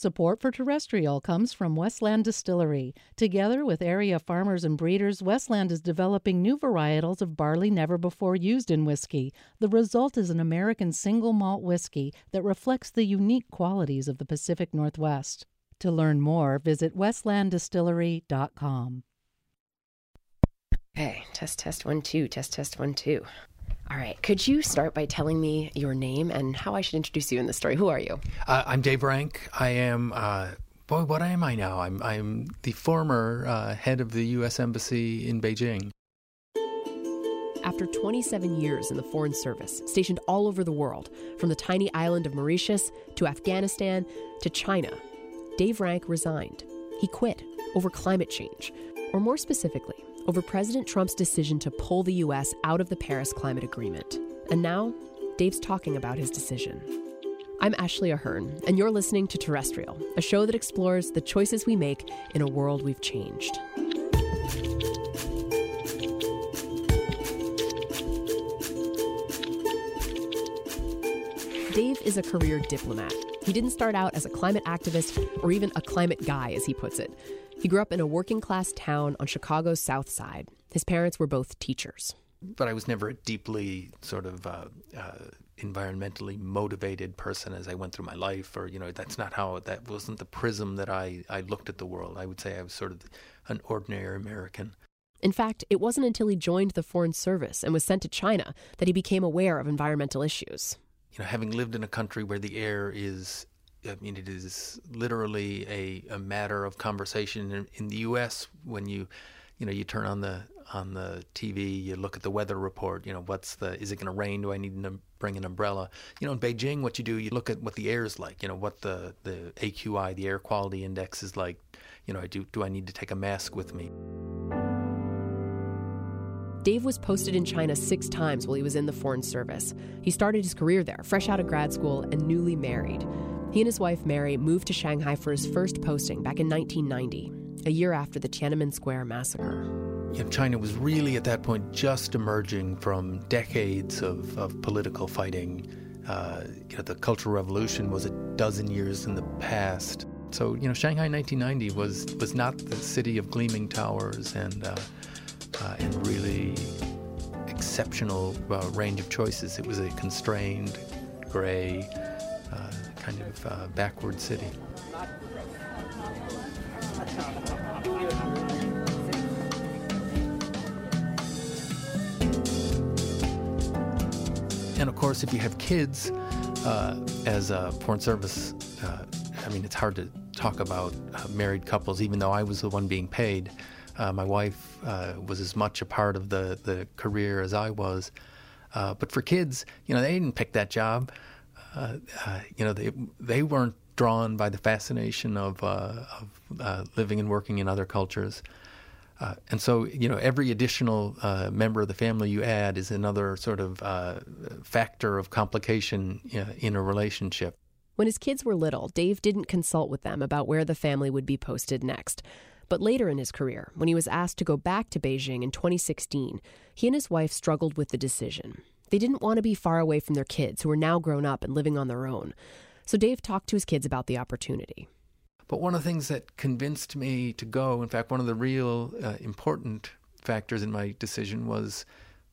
Support for Terrestrial comes from Westland Distillery. Together with area farmers and breeders, Westland is developing new varietals of barley never before used in whiskey. The result is an American single malt whiskey that reflects the unique qualities of the Pacific Northwest. To learn more, visit westlanddistillery.com. Okay, test, test, one, two, test, test, one, two. All right. Could you start by telling me your name and how I should introduce you in the story? Who are you? Uh, I'm Dave Rank. I am. Uh, boy, what am I now? I'm I'm the former uh, head of the U.S. Embassy in Beijing. After 27 years in the Foreign Service, stationed all over the world, from the tiny island of Mauritius to Afghanistan to China, Dave Rank resigned. He quit over climate change, or more specifically, over President Trump's decision to pull the U.S. out of the Paris Climate Agreement. And now, Dave's talking about his decision. I'm Ashley Ahearn, and you're listening to Terrestrial, a show that explores the choices we make in a world we've changed. Dave is a career diplomat. He didn't start out as a climate activist or even a climate guy, as he puts it. He grew up in a working class town on Chicago's South Side. His parents were both teachers. But I was never a deeply sort of uh, uh, environmentally motivated person as I went through my life, or you know, that's not how that wasn't the prism that I I looked at the world. I would say I was sort of an ordinary American. In fact, it wasn't until he joined the Foreign Service and was sent to China that he became aware of environmental issues. You know, having lived in a country where the air is I mean, it is literally a, a matter of conversation in, in, the U.S. When you, you know, you turn on the on the TV, you look at the weather report. You know, what's the is it going to rain? Do I need to bring an umbrella? You know, in Beijing, what you do, you look at what the air is like. You know, what the the AQI, the air quality index, is like. You know, do do I need to take a mask with me? Dave was posted in China six times while he was in the Foreign Service. He started his career there, fresh out of grad school and newly married. He and his wife Mary moved to Shanghai for his first posting back in 1990, a year after the Tiananmen Square massacre. You know, China was really at that point just emerging from decades of, of political fighting. Uh, you know, the Cultural Revolution was a dozen years in the past. So, you know, Shanghai 1990 was, was not the city of gleaming towers and, uh, uh, and really exceptional uh, range of choices. It was a constrained, gray, kind of uh, backward city. And of course, if you have kids, uh, as a foreign service, uh, I mean, it's hard to talk about uh, married couples, even though I was the one being paid. Uh, my wife uh, was as much a part of the, the career as I was. But for kids, you know, they didn't pick that job. Uh, uh, you know, they they weren't drawn by the fascination of uh, of living and working in other cultures. And so, you know, every additional member of the family you add is another sort of factor of complication in a relationship. When his kids were little, Dave didn't consult with them about where the family would be posted next. But later in his career, when he was asked to go back to Beijing in 2016, he and his wife struggled with the decision. They didn't want to be far away from their kids, who were now grown up and living on their own. So Dave talked to his kids about the opportunity. But one of the things that convinced me to go, in fact, one of the real uh, important factors in my decision was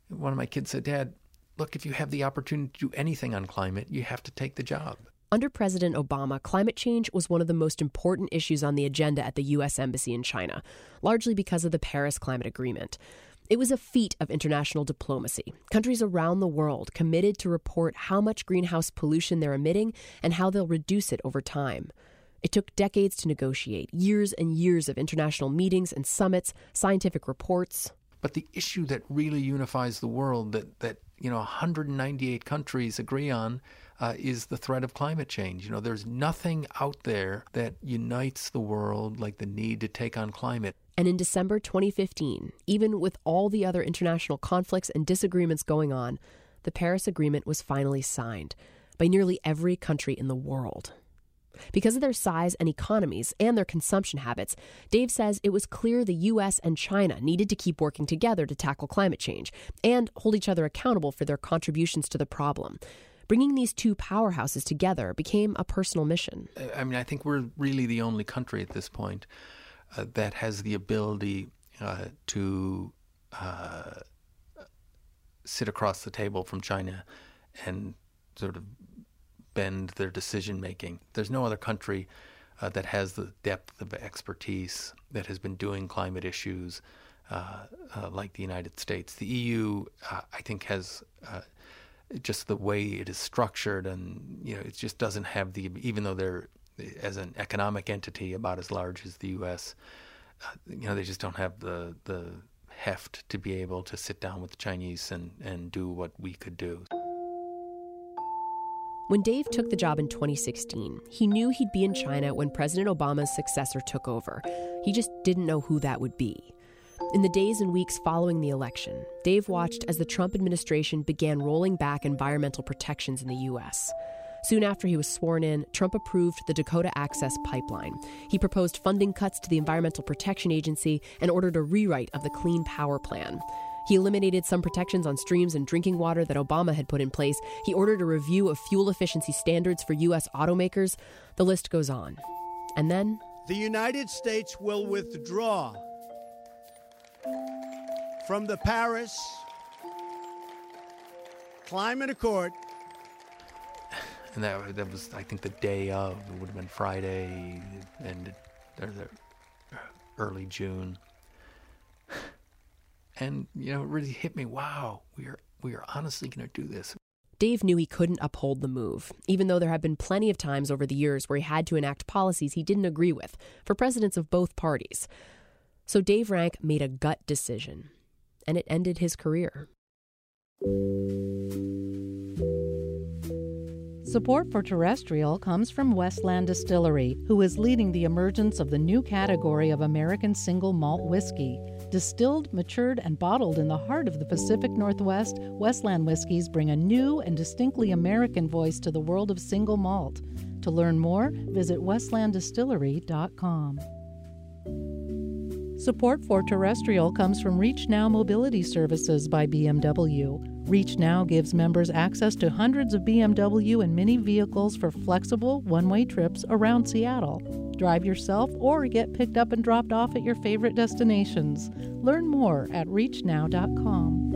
one of my kids said, Dad, look, if you have the opportunity to do anything on climate, you have to take the job. Under President Obama, climate change was one of the most important issues on the agenda at the U.S. Embassy in China, largely because of the Paris Climate Agreement. It was a feat of international diplomacy. Countries around the world committed to report how much greenhouse pollution they're emitting and how they'll reduce it over time. It took decades to negotiate, years and years of international meetings and summits, scientific reports. But the issue that really unifies the world that, that you know 198 countries agree on uh, is the threat of climate change. You know, there's nothing out there that unites the world like the need to take on climate. And in December 2015, even with all the other international conflicts and disagreements going on, the Paris Agreement was finally signed by nearly every country in the world. Because of their size and economies and their consumption habits, Dave says it was clear the US and China needed to keep working together to tackle climate change and hold each other accountable for their contributions to the problem. Bringing these two powerhouses together became a personal mission. I mean, I think we're really the only country at this point uh, that has the ability uh, to uh, sit across the table from China and sort of bend their decision making. There's no other country uh, that has the depth of expertise that has been doing climate issues uh, uh, like the United States. The EU, I think, has just the way it is structured, and you know, it just doesn't have the even though they're as an economic entity about as large as the U.S. Uh, you know, they just don't have the the heft to be able to sit down with the Chinese and, and do what we could do. When Dave took the job in 2016, he knew he'd be in China when President Obama's successor took over. He just didn't know who that would be. In the days and weeks following the election, Dave watched as the Trump administration began rolling back environmental protections in the U.S. Soon after he was sworn in, Trump approved the Dakota Access Pipeline. He proposed funding cuts to the Environmental Protection Agency and ordered a rewrite of the Clean Power Plan. He eliminated some protections on streams and drinking water that Obama had put in place. He ordered a review of fuel efficiency standards for U.S. automakers. The list goes on. And then. The United States will withdraw from the Paris Climate Accord. And that, that was, I think, the day of. It would have been Friday and or the uh, early June and you know it really hit me wow we are we are honestly going to do this Dave knew he couldn't uphold the move, even though there had been plenty of times over the years where he had to enact policies he didn't agree with for presidents of both parties. So Dave Rank made a gut decision, and it ended his career. Support for terrestrial comes from Westland Distillery, who is leading the emergence of the new category of American single malt whiskey. Distilled, matured, and bottled in the heart of the Pacific Northwest, Westland whiskeys bring a new and distinctly American voice to the world of single malt. To learn more, visit westlanddistillery.com. Support for terrestrial comes from Reach Now Mobility Services by BMW. Reach Now gives members access to hundreds of BMW and Mini vehicles for flexible, one way trips around Seattle. Drive yourself or get picked up and dropped off at your favorite destinations. Learn more at reachnow.com.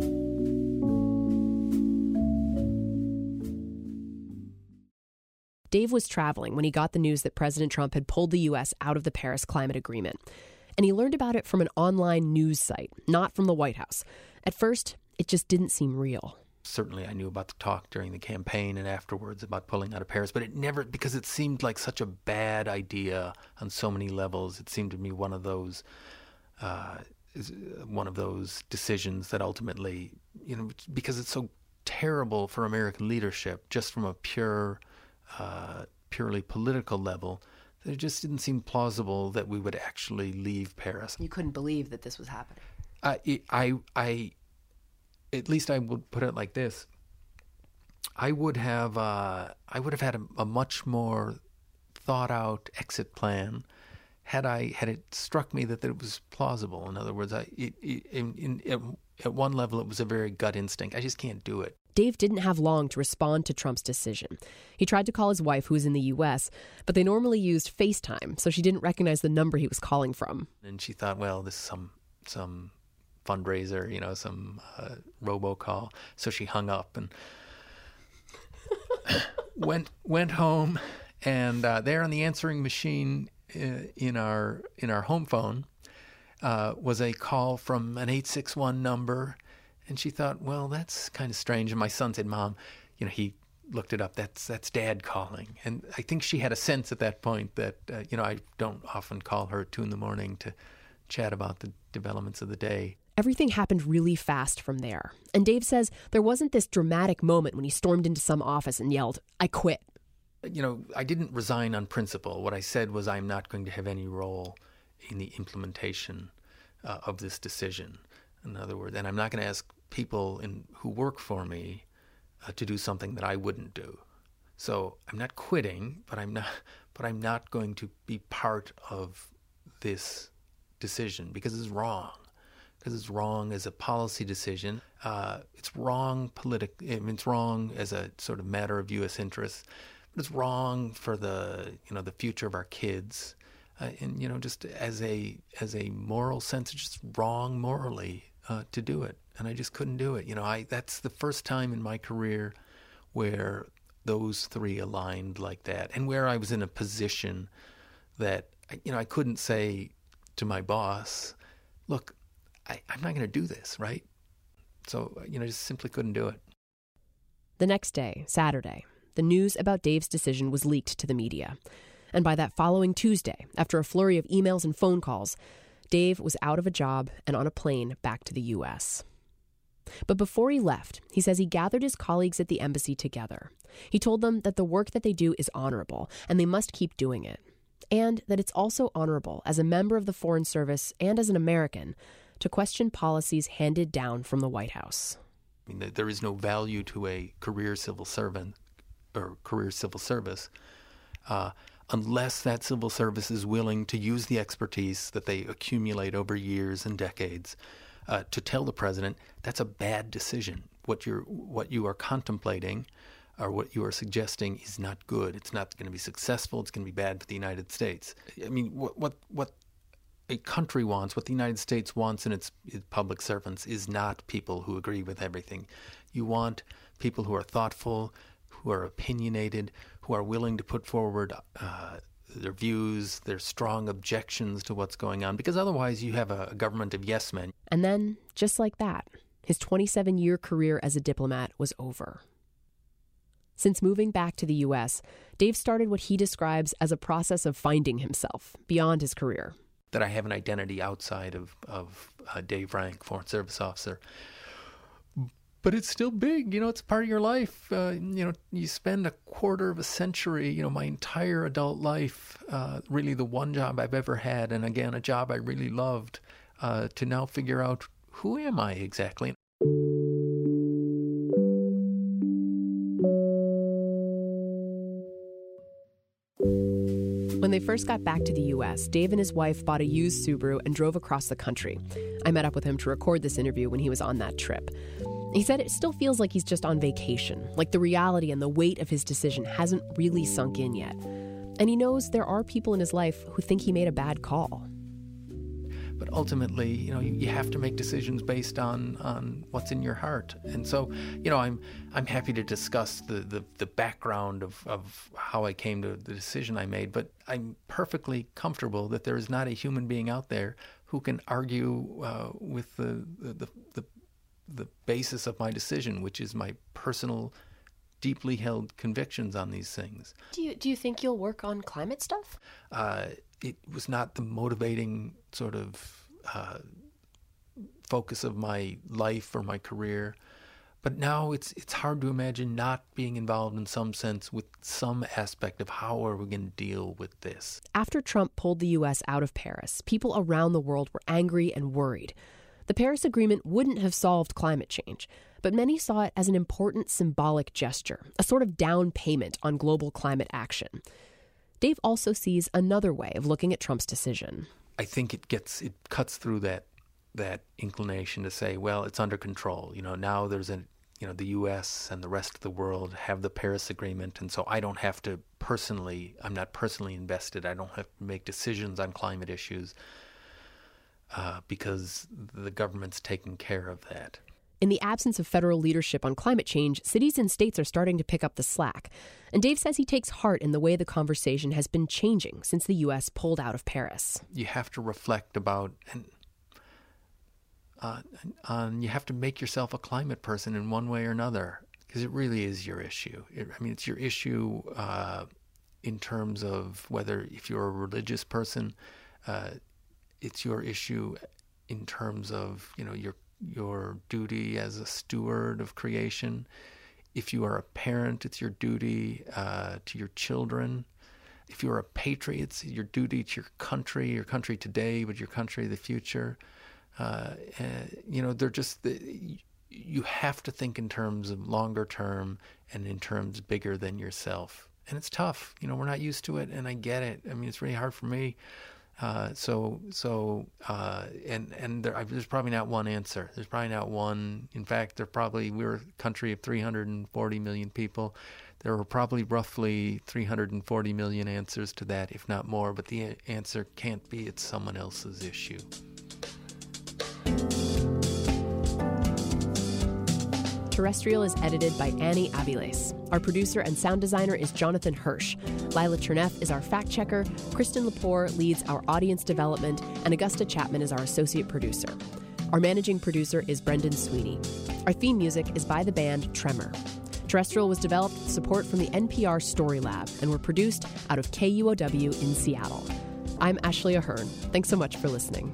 Dave was traveling when he got the news that President Trump had pulled the U.S. out of the Paris Climate Agreement. And he learned about it from an online news site, not from the White House. At first, it just didn't seem real. Certainly, I knew about the talk during the campaign and afterwards about pulling out of Paris, but it never, because it seemed like such a bad idea on so many levels. It seemed to me one of those. Uh, one of those decisions that ultimately, you know, because it's so terrible for American leadership, just from a pure, uh, purely political level, that it just didn't seem plausible that we would actually leave Paris. You couldn't believe that this was happening. Uh, I, I, at least I would put it like this. I would have, uh, I would have had a, a much more thought out exit plan had I had it struck me that, that it was plausible. In other words, I, it, it, in, in, at one level, it was a very gut instinct. I just can't do it. Dave didn't have long to respond to Trump's decision. He tried to call his wife, who was in the U.S., but they normally used FaceTime, so she didn't recognize the number he was calling from. And she thought, well, this is some some fundraiser, you know, some uh, robocall. So she hung up and went went home, and uh, there on the answering machine uh, in our in our home phone uh, was a call from an eight six one number, and she thought, well, that's kind of strange. And my son said, Mom, you know, he looked it up. That's that's Dad calling, and I think she had a sense at that point that uh, you know I don't often call her at two in the morning to chat about the developments of the day. Everything happened really fast from there. And Dave says there wasn't this dramatic moment when he stormed into some office and yelled, I quit. You know, I didn't resign on principle. What I said was, I'm not going to have any role in the implementation uh, of this decision. In other words, and I'm not going to ask people in, who work for me uh, to do something that I wouldn't do. So I'm not quitting, but I'm not, but I'm not going to be part of this decision because it's wrong because it's wrong as a policy decision. Uh, it's wrong politic. I mean, it's wrong as a sort of matter of U.S. interests, but it's wrong for the you know the future of our kids, uh, and you know just as a as a moral sense, it's just wrong morally uh, to do it, and I just couldn't do it. You know, I that's the first time in my career where those three aligned like that, and where I was in a position that you know I couldn't say to my boss, "Look, I, I'm not going to do this, right?" So you know, just simply couldn't do it. The next day, Saturday, the news about Dave's decision was leaked to the media. And by that following Tuesday, after a flurry of emails and phone calls, Dave was out of a job and on a plane back to the U.S. But before he left, he says he gathered his colleagues at the embassy together. He told them that the work that they do is honorable and they must keep doing it. And that it's also honorable as a member of the Foreign Service and as an American to question policies handed down from the White House. I mean, there is no value to a career civil servant or career civil service uh, unless that civil service is willing to use the expertise that they accumulate over years and decades uh, to tell the president that's a bad decision. What you're what you are contemplating or what you are suggesting is not good. It's not going to be successful. It's going to be bad for the United States. I mean, what what what a country wants, what the United States wants in its, its public servants, is not people who agree with everything. You want people who are thoughtful, who are opinionated, who are willing to put forward uh, their views, their strong objections to what's going on, because otherwise you have a, government of yes men. And then, just like that, his 27 year career as a diplomat was over. Since moving back to the U.S., Dave started what he describes as a process of finding himself beyond his career. That I have an identity outside of, of uh, Dave Rank, Foreign Service Officer. But it's still big, you know, it's part of your life. Uh, you know, you spend a quarter of a century, you know, my entire adult life, uh, really the one job I've ever had, and again, a job I really loved, uh, to now figure out who am I exactly? When they first got back to the US, Dave and his wife bought a used Subaru and drove across the country. I met up with him to record this interview when he was on that trip. He said it still feels like he's just on vacation, like the reality and the weight of his decision hasn't really sunk in yet. And he knows there are people in his life who think he made a bad call. But ultimately, you know, you, you have to make decisions based on, on what's in your heart. And so, you know, I'm I'm happy to discuss the, the, the background of, of how I came to the decision I made, but I'm perfectly comfortable that there is not a human being out there who can argue uh, with the, the, the, the basis of my decision, which is my personal, deeply held convictions on these things. Do you do you think you'll work on climate stuff? Uh, it was not the motivating sort of uh, focus of my life or my career. But now it's it's hard to imagine not being involved in some sense with some aspect of how are we going to deal with this. After Trump pulled the US out of Paris, people around the world were angry and worried. The Paris Agreement wouldn't have solved climate change, but many saw it as an important symbolic gesture, a sort of down payment on global climate action. Dave also sees another way of looking at Trump's decision. I think it gets it cuts through that that inclination to say, well, it's under control. You know, now there's a you know the U.S. and the rest of the world have the Paris Agreement, and so I don't have to personally. I'm not personally invested. I don't have to make decisions on climate issues uh, because the government's taking care of that. In the absence of federal leadership on climate change, cities and states are starting to pick up the slack. And Dave says he takes heart in the way the conversation has been changing since the U.S. pulled out of Paris. You have to reflect about and uh, on you have to make yourself a climate person in one way or another because it really is your issue. It, I mean, it's your issue uh, in terms of whether if you're a religious person, uh, it's your issue in terms of you know your your duty as a steward of creation. If you are a parent, it's your duty uh, to your children. If you're a patriot, it's your duty to your country, your country today, but your country of the future. Uh, you know, they're just the, you have to think in terms of longer term and in terms bigger than yourself. And it's tough. You know, we're not used to it, and I get it. I mean, it's really hard for me. Uh, so so uh, and and there, there's probably not one answer. There's probably not one. In fact, there probably we're a country of 340 million people. There are probably roughly 340 million answers to that, if not more. But the answer can't be it's someone else's issue. Terrestrial is edited by Annie Aviles. Our producer and sound designer is Jonathan Hirsch. Lila Cherneff is our fact checker. Kristen Lepore leads our audience development, and Augusta Chapman is our associate producer. Our managing producer is Brendan Sweeney. Our theme music is by the band Tremor. Terrestrial was developed with support from the NPR Story Lab and were produced out of KUOW in Seattle. I'm Ashley Ahearn. Thanks so much for listening.